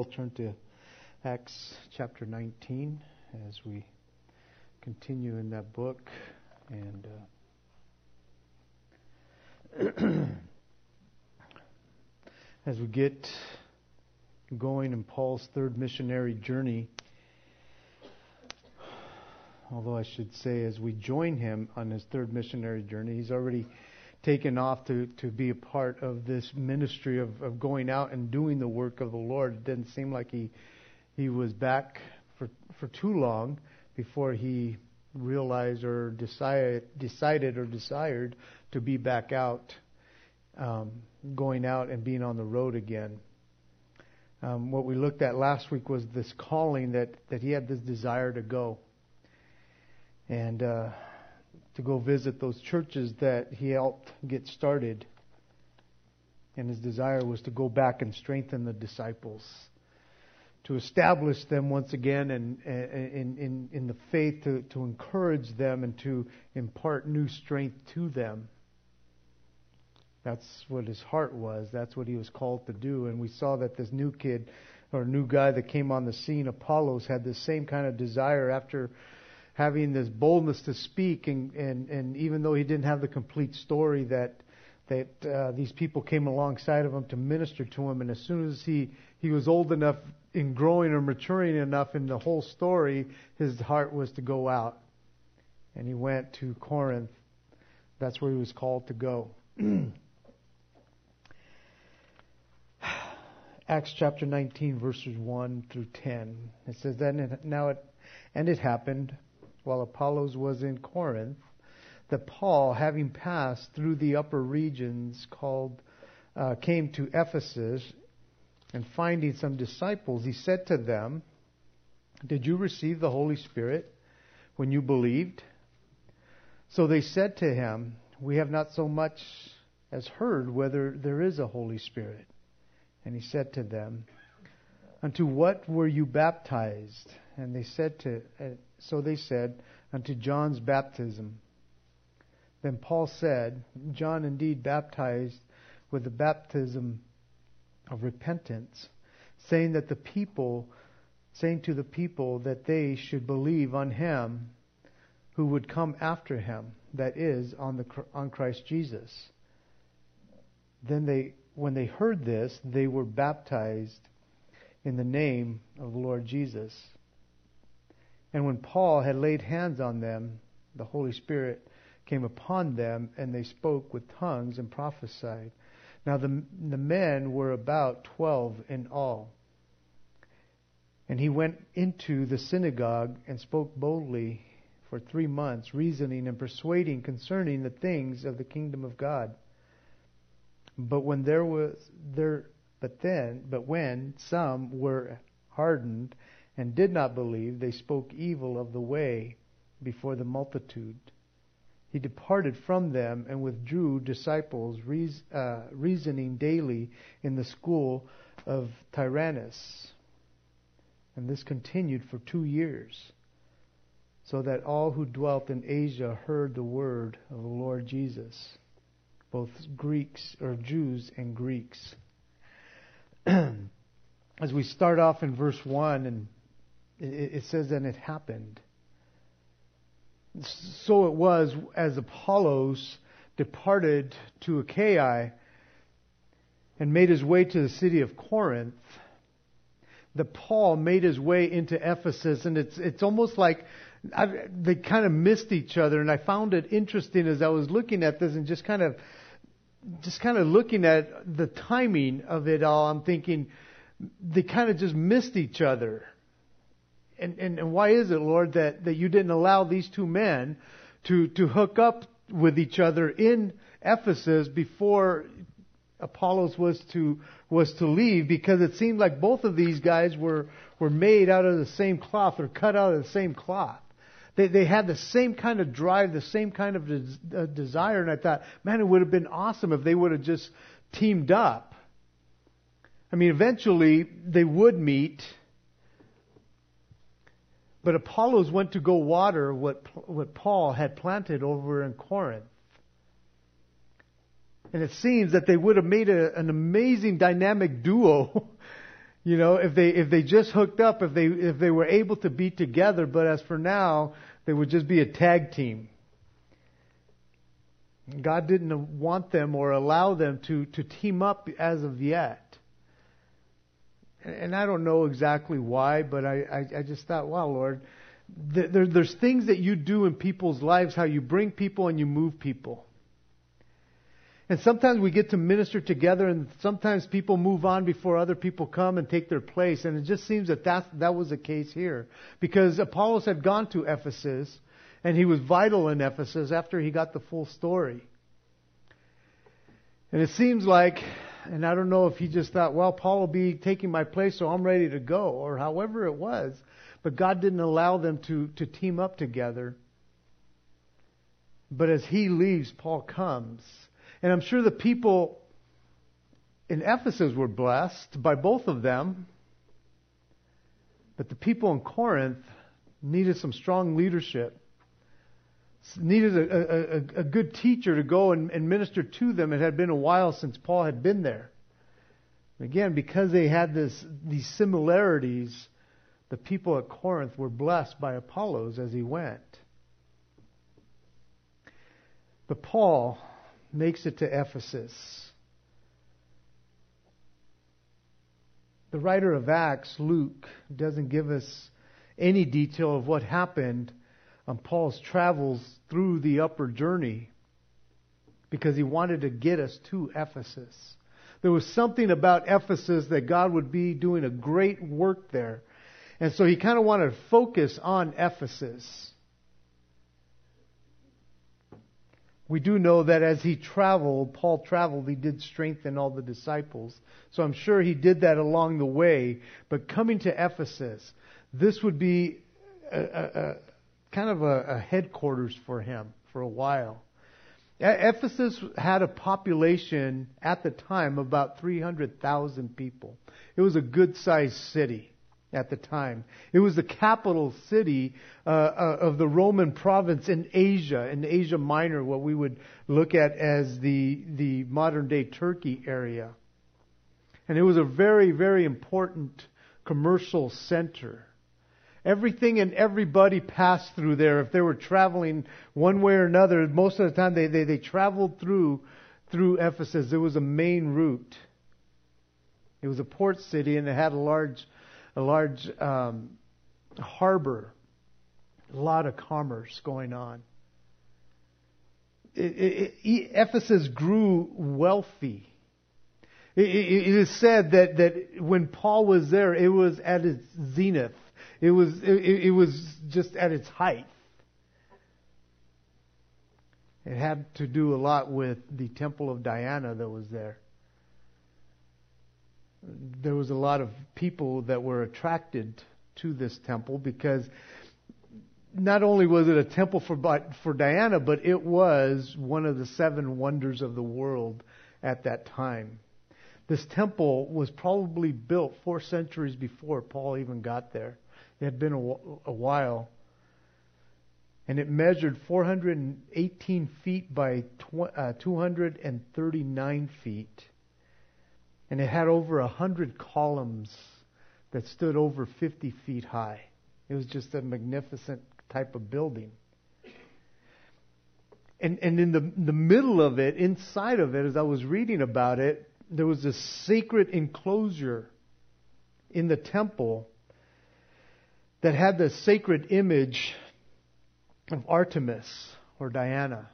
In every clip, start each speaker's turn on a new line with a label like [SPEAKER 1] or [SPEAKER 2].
[SPEAKER 1] We'll turn to Acts chapter 19 as we continue in that book. And uh, as we get going in Paul's third missionary journey, although I should say, as we join him on his third missionary journey, he's already taken off to, to be a part of this ministry of, of going out and doing the work of the Lord. It didn't seem like he he was back for for too long before he realized or decided decided or desired to be back out, um, going out and being on the road again. Um, what we looked at last week was this calling that that he had this desire to go and uh, to go visit those churches that he helped get started. And his desire was to go back and strengthen the disciples, to establish them once again in, in, in, in the faith, to, to encourage them and to impart new strength to them. That's what his heart was. That's what he was called to do. And we saw that this new kid or new guy that came on the scene, Apollos, had the same kind of desire after having this boldness to speak, and, and, and even though he didn't have the complete story, that that uh, these people came alongside of him to minister to him, and as soon as he he was old enough in growing or maturing enough in the whole story, his heart was to go out, and he went to Corinth. That's where he was called to go. Acts chapter 19, verses 1 through 10. It says, Then now it, and it happened while Apollos was in Corinth, that Paul, having passed through the upper regions, called uh, came to Ephesus, and finding some disciples, he said to them, "Did you receive the Holy Spirit when you believed?" So they said to him, "We have not so much as heard whether there is a Holy Spirit." And he said to them, Unto what were you baptized? And they said to, uh, so they said, unto John's baptism. Then Paul said, John indeed baptized with the baptism of repentance, saying that the people, saying to the people that they should believe on him who would come after him, that is, on the on Christ Jesus. Then they, when they heard this, they were baptized in the name of the Lord Jesus. And when Paul had laid hands on them, the Holy Spirit came upon them, and they spoke with tongues and prophesied. Now the, the men were about twelve in all. And he went into the synagogue and spoke boldly for three months, reasoning and persuading concerning the things of the kingdom of God. But when there was there but then, but when some were hardened and did not believe, they spoke evil of the way before the multitude. He departed from them and withdrew disciples, uh, reasoning daily in the school of Tyrannus. And this continued for two years, so that all who dwelt in Asia heard the word of the Lord Jesus, both Greeks or Jews and Greeks. as we start off in verse 1, and it, it says, And it happened. So it was as Apollos departed to Achaia and made his way to the city of Corinth, that Paul made his way into Ephesus, and it's it's almost like I, they kind of missed each other. And I found it interesting as I was looking at this and just kind of just kind of looking at the timing of it all, I'm thinking they kind of just missed each other. And, and, and why is it, Lord, that, that you didn't allow these two men to, to hook up with each other in Ephesus before Apollos was to, was to leave? Because it seemed like both of these guys were, were made out of the same cloth or cut out of the same cloth. They, they had the same kind of drive, the same kind of des- uh, desire, and I thought, man, it would have been awesome if they would have just teamed up. I mean, eventually they would meet, but Apollos went to go water what, what Paul had planted over in Corinth. And it seems that they would have made a, an amazing dynamic duo You know, if they if they just hooked up, if they if they were able to be together, but as for now, they would just be a tag team. God didn't want them or allow them to to team up as of yet. And I don't know exactly why, but I, I, I just thought, wow, Lord, there, there's things that you do in people's lives, how you bring people and you move people. And sometimes we get to minister together, and sometimes people move on before other people come and take their place. And it just seems that that, that was the case here. Because Apollos had gone to Ephesus, and he was vital in Ephesus after he got the full story. And it seems like, and I don't know if he just thought, well, Paul will be taking my place, so I'm ready to go, or however it was. But God didn't allow them to, to team up together. But as he leaves, Paul comes. And I'm sure the people in Ephesus were blessed by both of them. But the people in Corinth needed some strong leadership, needed a, a, a, good teacher to go and, and minister to them. It had been a while since Paul had been there. Again, because they had this, these similarities, the people at Corinth were blessed by Apollos as he went. But Paul makes it to Ephesus. The writer of Acts, Luke, doesn't give us any detail of what happened on Paul's travels through the upper journey because he wanted to get us to Ephesus. There was something about Ephesus that God would be doing a great work there. And so he kind of wanted to focus on Ephesus. We do know that as he traveled, Paul traveled, he did strengthen all the disciples. So I'm sure he did that along the way. But coming to Ephesus, this would be a, a, a kind of a, a headquarters for him for a while. Ephesus had a population at the time about 300,000 people. It was a good sized city at the time. It was the capital city uh, uh, of the Roman province in Asia, in Asia Minor, what we would look at as the the modern day Turkey area. And it was a very very important commercial center. Everything and everybody passed through there. If they were traveling one way or another, most of the time they, they, they traveled through through Ephesus. It was a main route. It was a port city and it had a large a large um, harbor, a lot of commerce going on. It, it, it, Ephesus grew wealthy. it is said that, that when Paul was there, it was at its zenith. It was, it was just at its height. It had to do a lot with the temple of Diana that was there there was a lot of people that were attracted to this temple because not only was it a temple for for Diana, but it was one of the seven wonders of the world at that time. This temple was probably built four centuries before Paul even got there. It had been a, a while. And it measured 418 feet by tw- uh, 239 feet. And it had over a hundred columns that stood over 50 feet high. It was just a magnificent type of building. And, and in the, the middle of it, inside of it, as I was reading about it, there was a sacred enclosure in the temple that had the sacred image of Artemis or Diana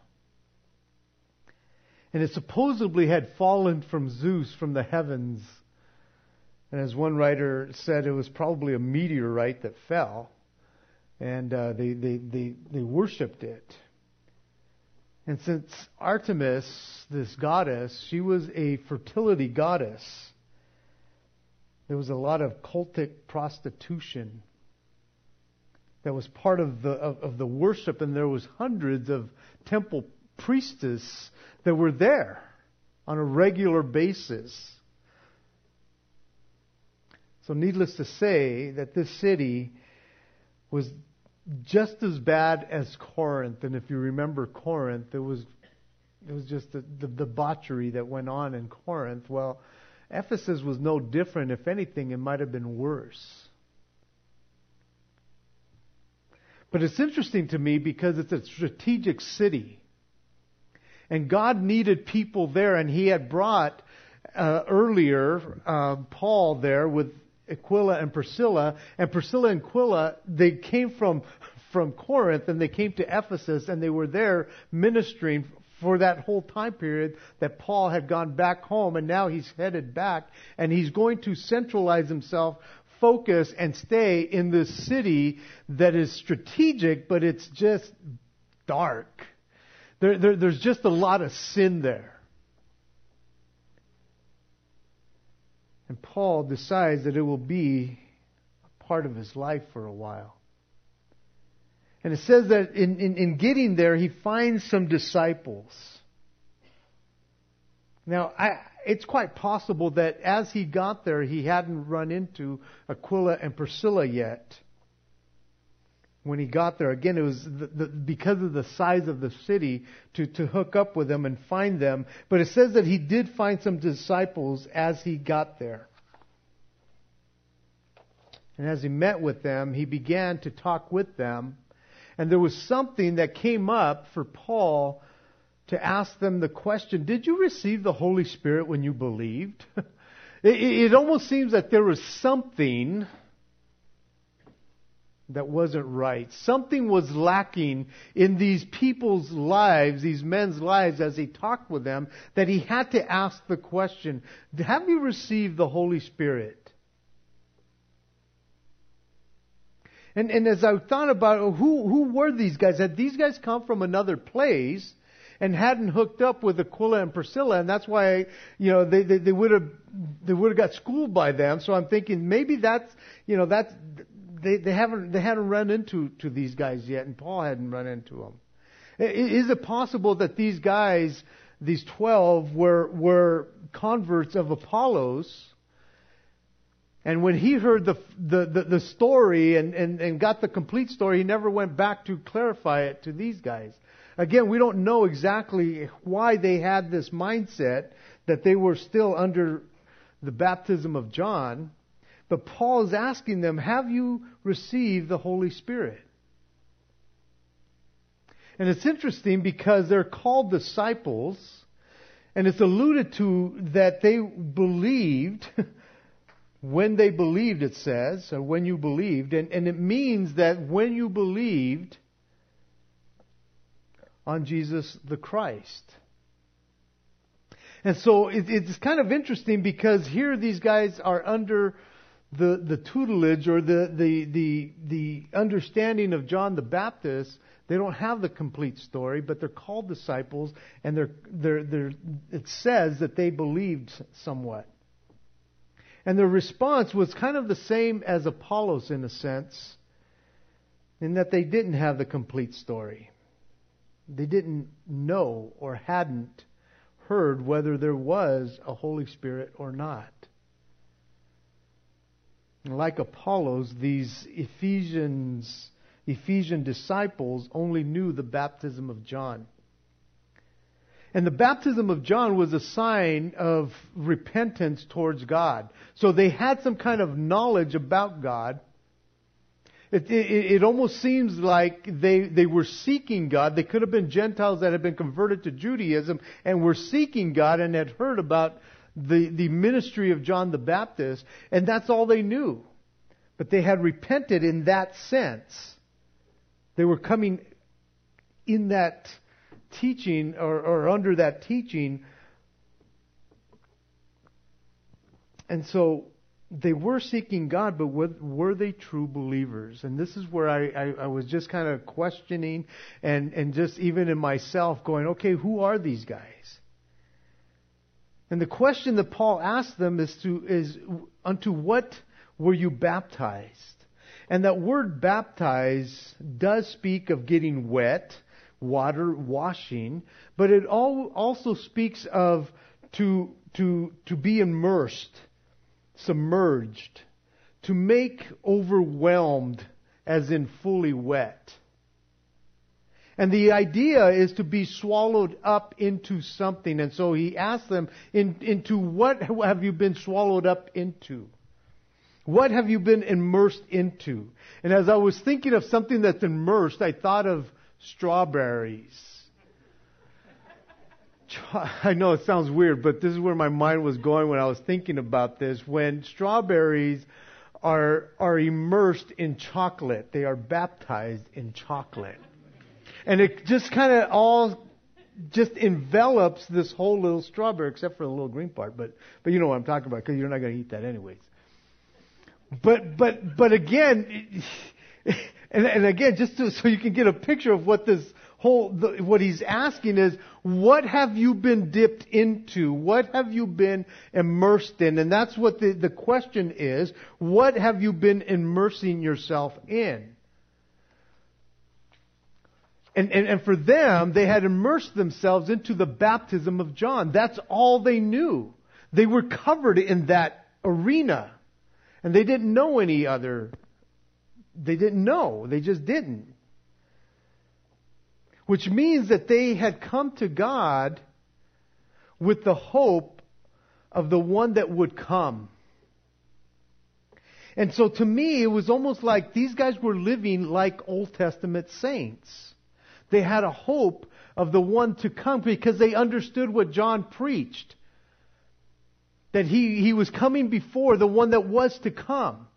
[SPEAKER 1] and it supposedly had fallen from Zeus from the heavens. And as one writer said, it was probably a meteorite that fell, and uh, they, they, they, they worshipped it. And since Artemis, this goddess, she was a fertility goddess, there was a lot of cultic prostitution that was part of the of, of the worship, and there was hundreds of temple priestess that were there on a regular basis. So, needless to say, that this city was just as bad as Corinth. And if you remember Corinth, it was it was just the, the debauchery that went on in Corinth. Well, Ephesus was no different. If anything, it might have been worse. But it's interesting to me because it's a strategic city. And God needed people there, and He had brought uh, earlier uh, Paul there with Aquila and Priscilla. And Priscilla and Aquila, they came from from Corinth and they came to Ephesus and they were there ministering for that whole time period that Paul had gone back home and now he's headed back and he's going to centralize himself, focus and stay in this city that is strategic but it's just dark. There, there, there's just a lot of sin there. And Paul decides that it will be a part of his life for a while. And it says that in, in, in getting there, he finds some disciples. Now, I, it's quite possible that as he got there, he hadn't run into Aquila and Priscilla yet when he got there. Again, it was the, the, because of the size of the city to, to hook up with them and find them. But it says that he did find some disciples as he got there. And as he met with them, he began to talk with them. And there was something that came up for Paul to ask them the question Did you receive the Holy Spirit when you believed? it, it almost seems that there was something that wasn't right. Something was lacking in these people's lives, these men's lives, as he talked with them, that he had to ask the question, have you received the Holy Spirit? And, and as I thought about oh, who, who were these guys? Had these guys come from another place? and hadn't hooked up with Aquila and Priscilla, and that's why you know they, they would have they would have got schooled by them. So I'm thinking maybe that's you know that's they, they haven't they hadn't run into to these guys yet, and Paul hadn't run into them. Is it possible that these guys, these twelve, were were converts of Apollos? And when he heard the, the, the, the story and, and, and got the complete story, he never went back to clarify it to these guys. Again, we don't know exactly why they had this mindset that they were still under the baptism of John. But Paul is asking them, have you received the Holy Spirit? And it's interesting because they're called disciples, and it's alluded to that they believed when they believed, it says, or when you believed, and, and it means that when you believed on Jesus the Christ. And so it, it's kind of interesting because here these guys are under the, the tutelage or the, the, the, the understanding of John the Baptist, they don't have the complete story, but they're called disciples, and they're, they're, they're, it says that they believed somewhat. And their response was kind of the same as Apollos in a sense, in that they didn't have the complete story. They didn't know or hadn't heard whether there was a Holy Spirit or not. Like Apollos, these Ephesians, Ephesian disciples only knew the baptism of John. And the baptism of John was a sign of repentance towards God. So they had some kind of knowledge about God. It, it, it, almost seems like they, they were seeking God. They could have been Gentiles that had been converted to Judaism and were seeking God and had heard about the, the ministry of John the Baptist, and that's all they knew. But they had repented in that sense. They were coming in that teaching or, or under that teaching. And so they were seeking God, but were, they true believers? And this is where I, I, I was just kind of questioning and, and just even in myself going, okay, who are these guys? And the question that Paul asked them is to, is, unto what were you baptized? And that word baptize does speak of getting wet, water washing, but it all, also speaks of to, to, to be immersed, submerged, to make overwhelmed, as in fully wet. And the idea is to be swallowed up into something. And so he asks them, in, into what have you been swallowed up into? What have you been immersed into? And as I was thinking of something that's immersed, I thought of strawberries. I know it sounds weird, but this is where my mind was going when I was thinking about this. When strawberries are, are immersed in chocolate, they are baptized in chocolate. And it just kind of all just envelops this whole little strawberry, except for the little green part. But, but you know what I'm talking about, because you're not going to eat that anyways. But, but, but again, and, and again, just to, so you can get a picture of what this whole, the, what he's asking is, what have you been dipped into? What have you been immersed in? And that's what the, the question is. What have you been immersing yourself in? And, and, and for them, they had immersed themselves into the baptism of John. That's all they knew. They were covered in that arena. And they didn't know any other. They didn't know. They just didn't. Which means that they had come to God with the hope of the one that would come. And so to me, it was almost like these guys were living like Old Testament saints. They had a hope of the one to come because they understood what John preached. That he, he was coming before the one that was to come.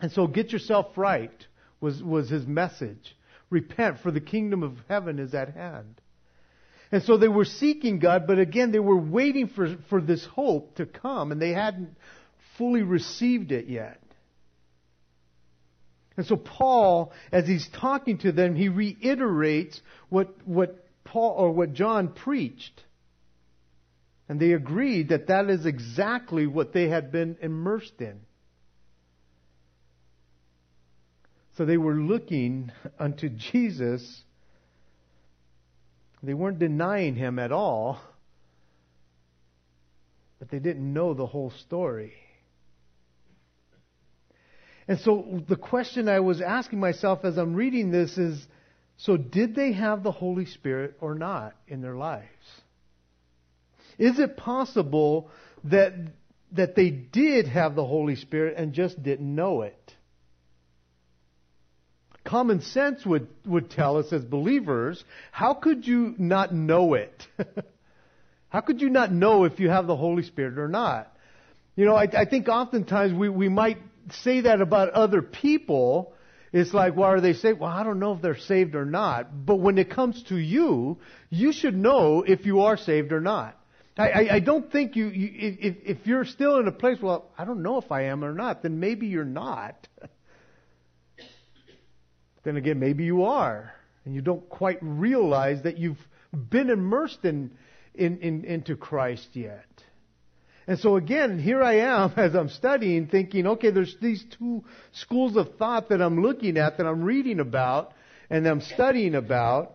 [SPEAKER 1] And so get yourself right was, was his message. Repent for the kingdom of heaven is at hand. And so they were seeking God, but again, they were waiting for, for this hope to come, and they hadn't fully received it yet. And so Paul, as he's talking to them, he reiterates what, what Paul or what John preached. And they agreed that that is exactly what they had been immersed in. So they were looking unto Jesus. They weren't denying him at all, but they didn't know the whole story. And so the question I was asking myself as I'm reading this is so did they have the Holy Spirit or not in their lives? Is it possible that, that they did have the Holy Spirit and just didn't know it? Common sense would, would tell us as believers, how could you not know it? how could you not know if you have the Holy Spirit or not? You know, I, I think oftentimes we, we might say that about other people, it's like, why are they saved? Well, I don't know if they're saved or not. But when it comes to you, you should know if you are saved or not. I, I, I don't think you, you if, if you're still in a place, well, I don't know if I am or not, then maybe you're not. then again, maybe you are. And you don't quite realize that you've been immersed in, in, in into Christ yet. And so again, here I am as I'm studying thinking, okay, there's these two schools of thought that I'm looking at, that I'm reading about, and I'm studying about.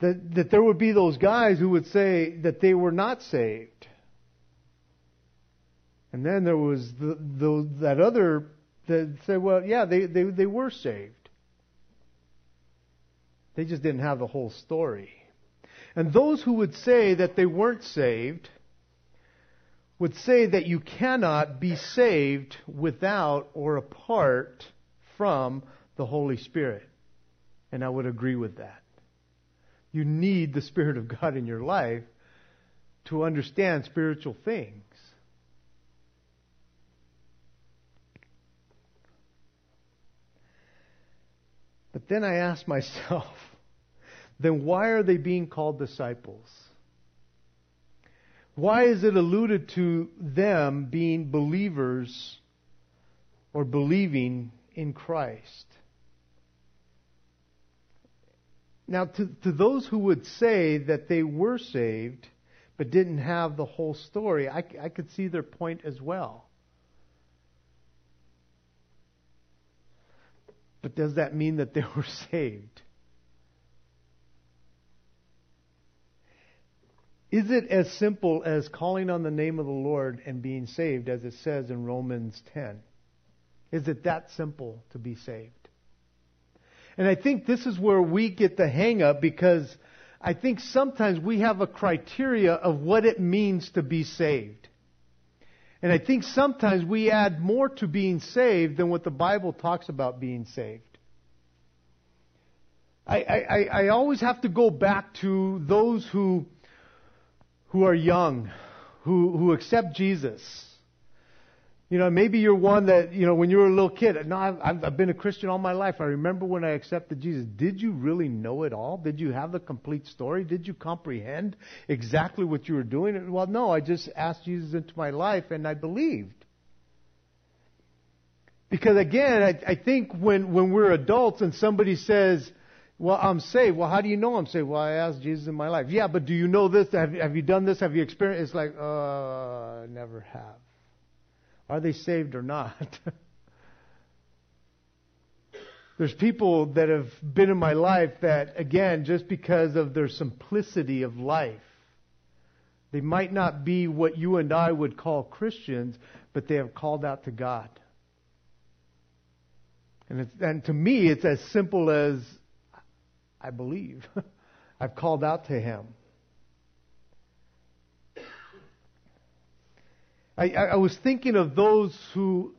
[SPEAKER 1] That, that there would be those guys who would say that they were not saved. And then there was the, the, that other that said, well, yeah, they, they, they were saved. They just didn't have the whole story. And those who would say that they weren't saved, would say that you cannot be saved without or apart from the Holy Spirit. And I would agree with that. You need the Spirit of God in your life to understand spiritual things. But then I ask myself, then why are they being called disciples? Why is it alluded to them being believers or believing in Christ? Now, to, to those who would say that they were saved but didn't have the whole story, I, I could see their point as well. But does that mean that they were saved? Is it as simple as calling on the name of the Lord and being saved, as it says in Romans 10? Is it that simple to be saved? And I think this is where we get the hang up because I think sometimes we have a criteria of what it means to be saved. And I think sometimes we add more to being saved than what the Bible talks about being saved. I, I, I always have to go back to those who, who are young, who, who accept Jesus. You know, maybe you're one that, you know, when you were a little kid, no, I've, I've been a Christian all my life. I remember when I accepted Jesus. Did you really know it all? Did you have the complete story? Did you comprehend exactly what you were doing? Well, no, I just asked Jesus into my life and I believed. Because again, I, I think when, when we're adults and somebody says, well, I'm saved. Well, how do you know I'm saved? Well, I asked Jesus in my life. Yeah, but do you know this? Have, have you done this? Have you experienced? It's like, uh, never have. Are they saved or not? There's people that have been in my life that, again, just because of their simplicity of life, they might not be what you and I would call Christians, but they have called out to God. And, and to me, it's as simple as I believe. I've called out to Him. I, I, was thinking of those who,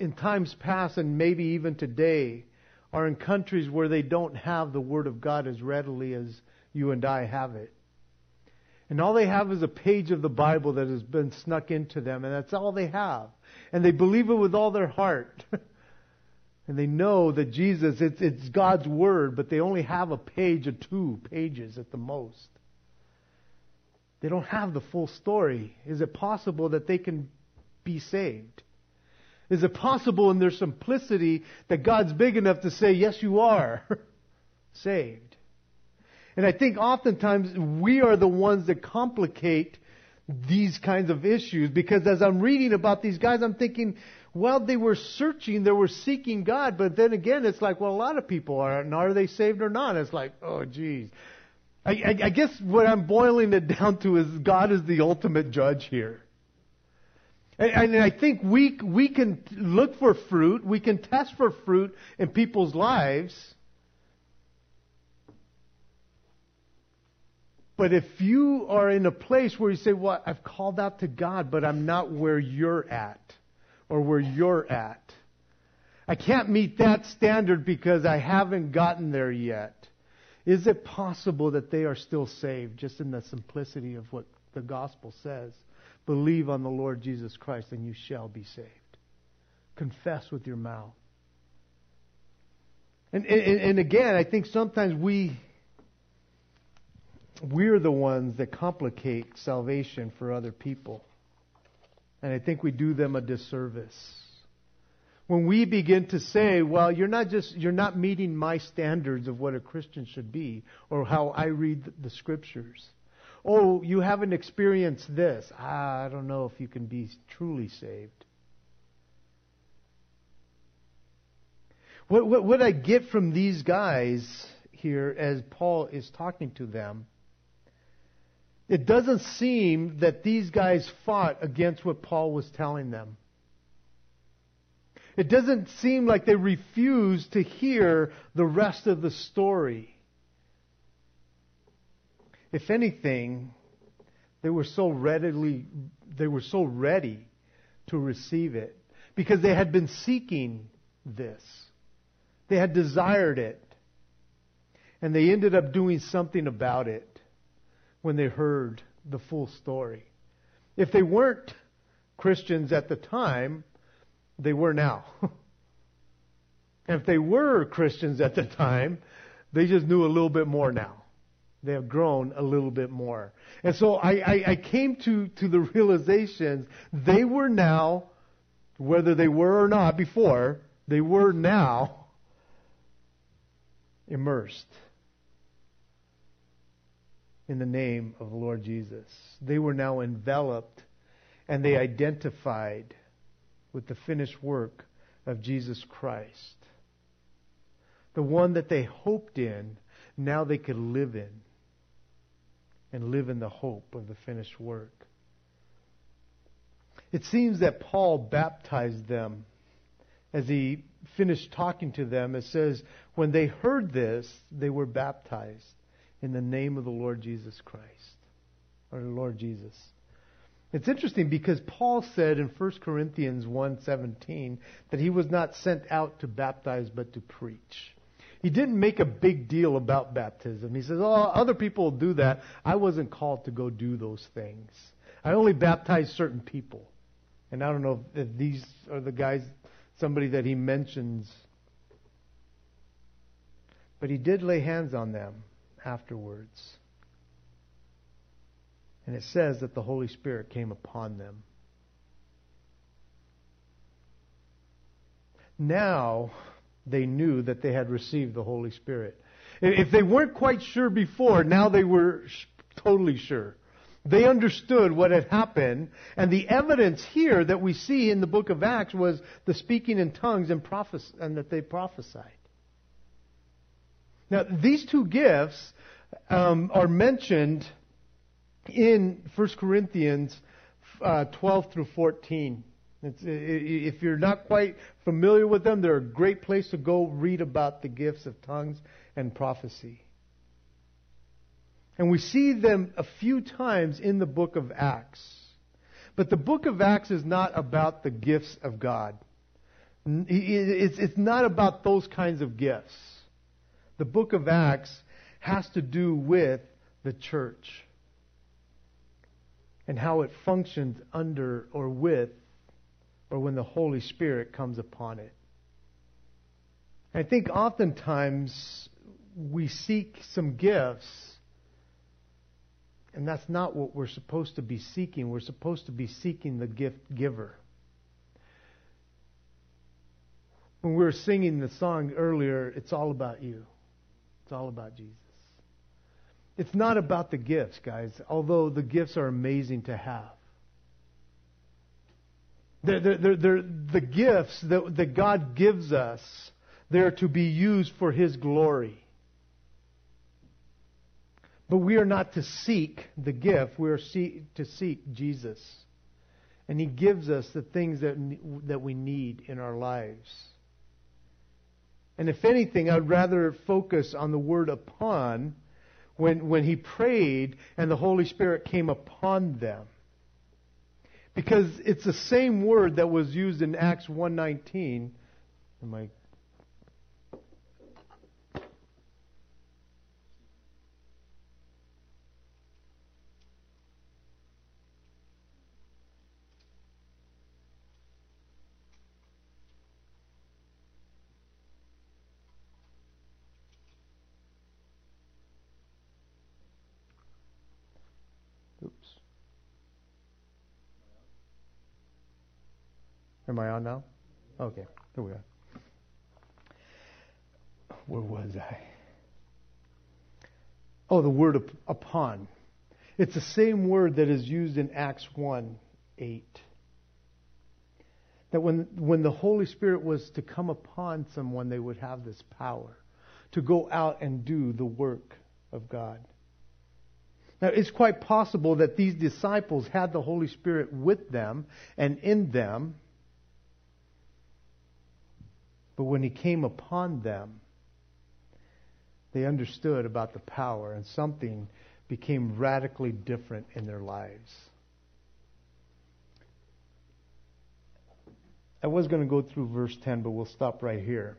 [SPEAKER 1] in times past and maybe even today, are in countries where they don't have the Word of God as readily as you and I have it. And all they have is a page of the Bible that has been snuck into them, and that's all they have. And they believe it with all their heart. and they know that Jesus, it's, it's God's Word, but they only have a page or two pages at the most. They don't have the full story. Is it possible that they can be saved? Is it possible in their simplicity that God's big enough to say, yes, you are saved? And I think oftentimes we are the ones that complicate these kinds of issues because as I'm reading about these guys, I'm thinking, well, they were searching, they were seeking God, but then again, it's like, well, a lot of people are, and are they saved or not? It's like, oh, geez. I, I, I guess what I'm boiling it down to is God is the ultimate judge here. And, and I think we, we can look for fruit, we can test for fruit in people's lives. But if you are in a place where you say, well, I've called out to God, but I'm not where you're at or where you're at. I can't meet that standard because I haven't gotten there yet. Is it possible that they are still saved just in the simplicity of what the gospel says? Believe on the Lord Jesus Christ and you shall be saved. Confess with your mouth. And, and, and again, I think sometimes we, we're the ones that complicate salvation for other people. And I think we do them a disservice when we begin to say, well, you're not just, you're not meeting my standards of what a Christian should be or how I read the scriptures. Oh, you haven't experienced this. Ah, I don't know if you can be truly saved. What, what, what I get from these guys here as Paul is talking to them, it doesn't seem that these guys fought against what Paul was telling them. It doesn't seem like they refused to hear the rest of the story. If anything, they were so readily, they were so ready to receive it because they had been seeking this. They had desired it. And they ended up doing something about it when they heard the full story. If they weren't Christians at the time, they were now. and if they were Christians at the time, they just knew a little bit more now. They have grown a little bit more. And so I, I, I came to, to the realization they were now, whether they were or not before, they were now immersed in the name of the Lord Jesus. They were now enveloped and they identified with the finished work of Jesus Christ. The one that they hoped in, now they could live in. And live in the hope of the finished work. It seems that Paul baptized them as he finished talking to them, it says, when they heard this, they were baptized in the name of the Lord Jesus Christ, or the Lord Jesus. It's interesting because Paul said in 1 Corinthians 1:17 that he was not sent out to baptize but to preach. He didn't make a big deal about baptism. He says, "Oh, other people do that. I wasn't called to go do those things. I only baptize certain people." And I don't know if these are the guys somebody that he mentions. But he did lay hands on them afterwards. And it says that the Holy Spirit came upon them. Now they knew that they had received the Holy Spirit. If they weren't quite sure before, now they were totally sure. They understood what had happened, and the evidence here that we see in the book of Acts was the speaking in tongues and, prophes- and that they prophesied. Now, these two gifts um, are mentioned in 1 Corinthians uh, 12 through 14. It's, if you're not quite familiar with them, they're a great place to go read about the gifts of tongues and prophecy. And we see them a few times in the book of Acts. But the book of Acts is not about the gifts of God. It's not about those kinds of gifts. The book of Acts has to do with the church and how it functions under or with or when the Holy Spirit comes upon it. I think oftentimes we seek some gifts, and that's not what we're supposed to be seeking. We're supposed to be seeking the gift giver. When we were singing the song earlier, it's all about you. It's all about Jesus. It's not about the gifts, guys, although the gifts are amazing to have. They're, they're, they're, the gifts that, that God gives us, they're to be used for His glory. But we are not to seek the gift, we are see, to seek Jesus. And He gives us the things that, that we need in our lives. And if anything, I'd rather focus on the word upon when, when he prayed and the Holy Spirit came upon them. Because it's the same word that was used in Acts 119. Am I Am I on now? Okay, here we are. Where was I? Oh, the word upon. It's the same word that is used in Acts 1 8. That when, when the Holy Spirit was to come upon someone, they would have this power to go out and do the work of God. Now, it's quite possible that these disciples had the Holy Spirit with them and in them but when he came upon them, they understood about the power, and something became radically different in their lives. I was going to go through verse 10, but we'll stop right here.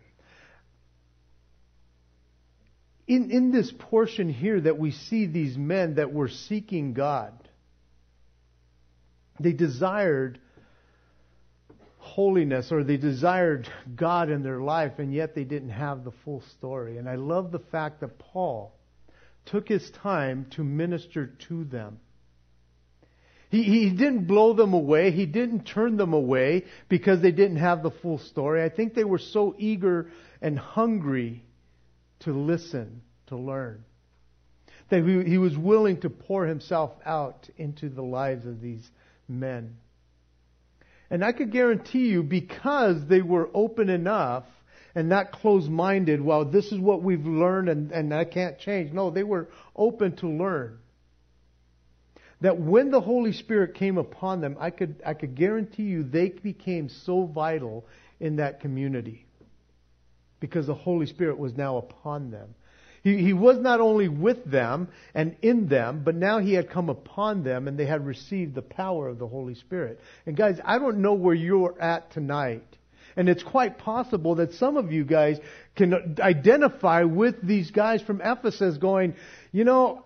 [SPEAKER 1] In, in this portion here that we see these men that were seeking God, they desired holiness or they desired God in their life and yet they didn't have the full story. And I love the fact that Paul took his time to minister to them. He, he didn't blow them away. He didn't turn them away because they didn't have the full story. I think they were so eager and hungry to listen, to learn, that he, he was willing to pour himself out into the lives of these men. And I could guarantee you, because they were open enough and not closed minded, well, this is what we've learned and, and I can't change. No, they were open to learn. That when the Holy Spirit came upon them, I could, I could guarantee you they became so vital in that community because the Holy Spirit was now upon them. He, he was not only with them and in them, but now he had come upon them and they had received the power of the Holy Spirit. And guys, I don't know where you're at tonight. And it's quite possible that some of you guys can identify with these guys from Ephesus going, you know,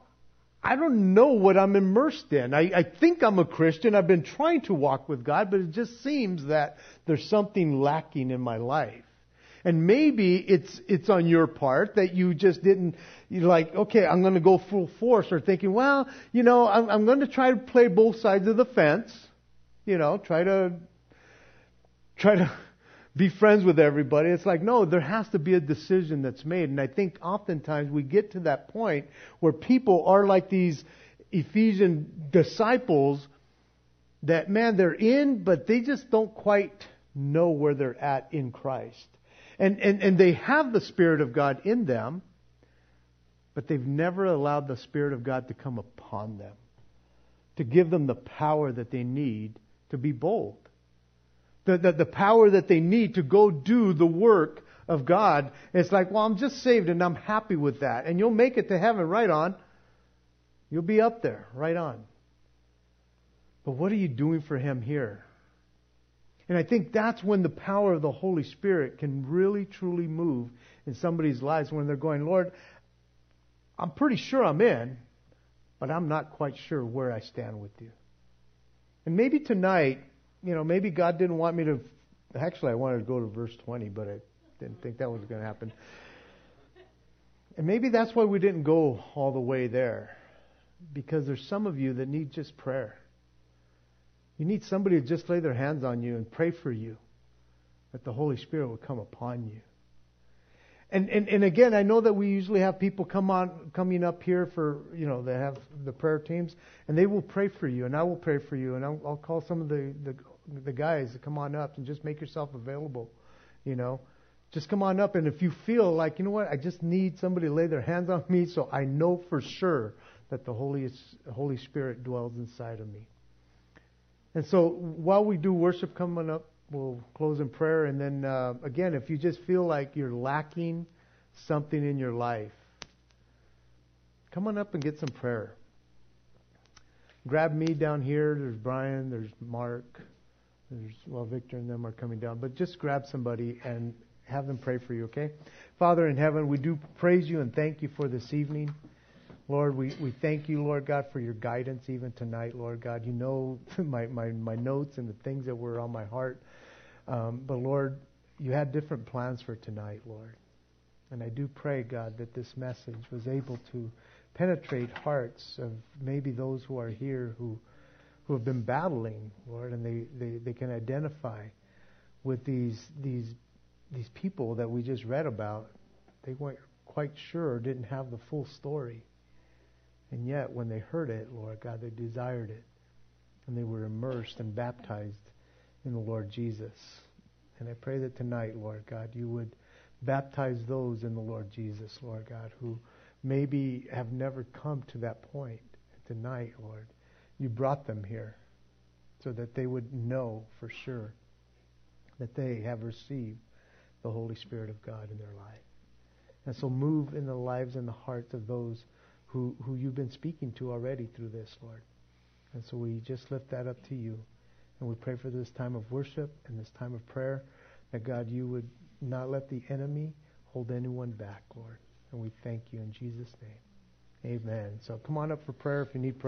[SPEAKER 1] I don't know what I'm immersed in. I, I think I'm a Christian. I've been trying to walk with God, but it just seems that there's something lacking in my life. And maybe it's, it's on your part that you just didn't, you're like, okay, I'm going to go full force or thinking, well, you know, I'm, I'm going to try to play both sides of the fence. You know, try to, try to be friends with everybody. It's like, no, there has to be a decision that's made. And I think oftentimes we get to that point where people are like these Ephesian disciples that, man, they're in, but they just don't quite know where they're at in Christ. And, and, and they have the Spirit of God in them, but they've never allowed the Spirit of God to come upon them, to give them the power that they need to be bold. The, the, the power that they need to go do the work of God. It's like, well, I'm just saved and I'm happy with that. And you'll make it to heaven right on. You'll be up there right on. But what are you doing for Him here? And I think that's when the power of the Holy Spirit can really truly move in somebody's lives when they're going, Lord, I'm pretty sure I'm in, but I'm not quite sure where I stand with you. And maybe tonight, you know, maybe God didn't want me to. Actually, I wanted to go to verse 20, but I didn't think that was going to happen. And maybe that's why we didn't go all the way there. Because there's some of you that need just prayer. You need somebody to just lay their hands on you and pray for you that the Holy Spirit will come upon you. And, and, and again, I know that we usually have people come on, coming up here for, you know, they have the prayer teams, and they will pray for you, and I will pray for you, and I'll, I'll call some of the, the, the guys to come on up and just make yourself available, you know. Just come on up, and if you feel like, you know what, I just need somebody to lay their hands on me so I know for sure that the Holy, Holy Spirit dwells inside of me. And so while we do worship coming up, we'll close in prayer. And then uh, again, if you just feel like you're lacking something in your life, come on up and get some prayer. Grab me down here. There's Brian. There's Mark. There's well, Victor and them are coming down. But just grab somebody and have them pray for you. Okay, Father in heaven, we do praise you and thank you for this evening. Lord, we, we thank you, Lord God, for your guidance even tonight, Lord God. You know my, my, my notes and the things that were on my heart. Um, but Lord, you had different plans for tonight, Lord. And I do pray, God, that this message was able to penetrate hearts of maybe those who are here who who have been battling, Lord, and they, they, they can identify with these these these people that we just read about. They weren't quite sure, didn't have the full story. And yet, when they heard it, Lord God, they desired it. And they were immersed and baptized in the Lord Jesus. And I pray that tonight, Lord God, you would baptize those in the Lord Jesus, Lord God, who maybe have never come to that point. Tonight, Lord, you brought them here so that they would know for sure that they have received the Holy Spirit of God in their life. And so move in the lives and the hearts of those who, who you've been speaking to already through this, Lord. And so we just lift that up to you. And we pray for this time of worship and this time of prayer that, God, you would not let the enemy hold anyone back, Lord. And we thank you in Jesus' name. Amen. So come on up for prayer if you need prayer.